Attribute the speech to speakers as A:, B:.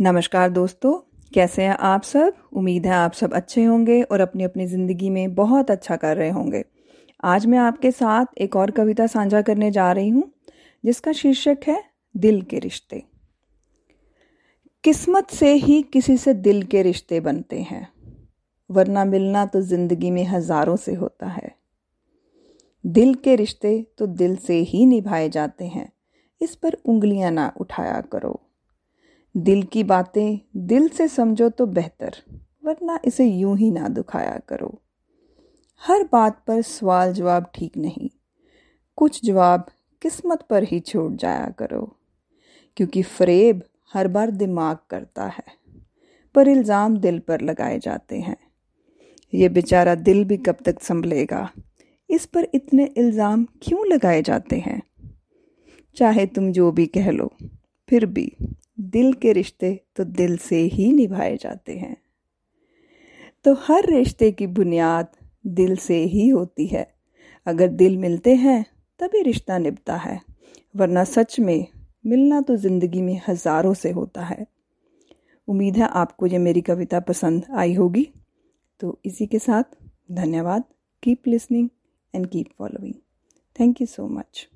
A: नमस्कार दोस्तों, कैसे हैं आप सब? उम्मीद है आप सब अच्छे होंगे और अपनी अपनी ज़िंदगी में बहुत अच्छा कर रहे होंगे। आज मैं आपके साथ एक और कविता साझा करने जा रही हूँ, जिसका शीर्षक है दिल के रिश्ते। किस्मत से ही किसी से दिल के रिश्ते बनते हैं, वरना मिलना तो ज़िंदगी में हज़ारों से होता है। दिल के रिश्ते तो दिल से ही निभाए जाते हैं, इस पर उंगलियाँ ना उठाया करो। दिल की बातें, दिल से समझो तो बेहतर, वरना इसे यूँ ही ना दुखाया करो। हर बात पर सवाल जवाब ठीक नहीं। कुछ जवाब किस्मत पर ही छोड़ जाया करो, क्योंकि फरेब हर बार दिमाग करता है, पर इल्ज़ाम दिल पर लगाए जाते हैं। ये बेचारा दिल भी कब तक संभलेगा? इस पर इतने इल्ज़ाम क्यों लगाए जाते हैं? चाहे तुम जो भी कह लो, फिर भी। दिल के रिश्ते तो दिल से ही निभाए जाते हैं। तो हर रिश्ते की बुनियाद दिल से ही होती है। अगर दिल मिलते हैं, तभी रिश्ता निभता है, वरना सच में मिलना तो ज़िंदगी में हज़ारों से होता है। उम्मीद है आपको ये मेरी कविता पसंद आई होगी। तो इसी के साथ धन्यवाद। Keep listening and keep following thank you so much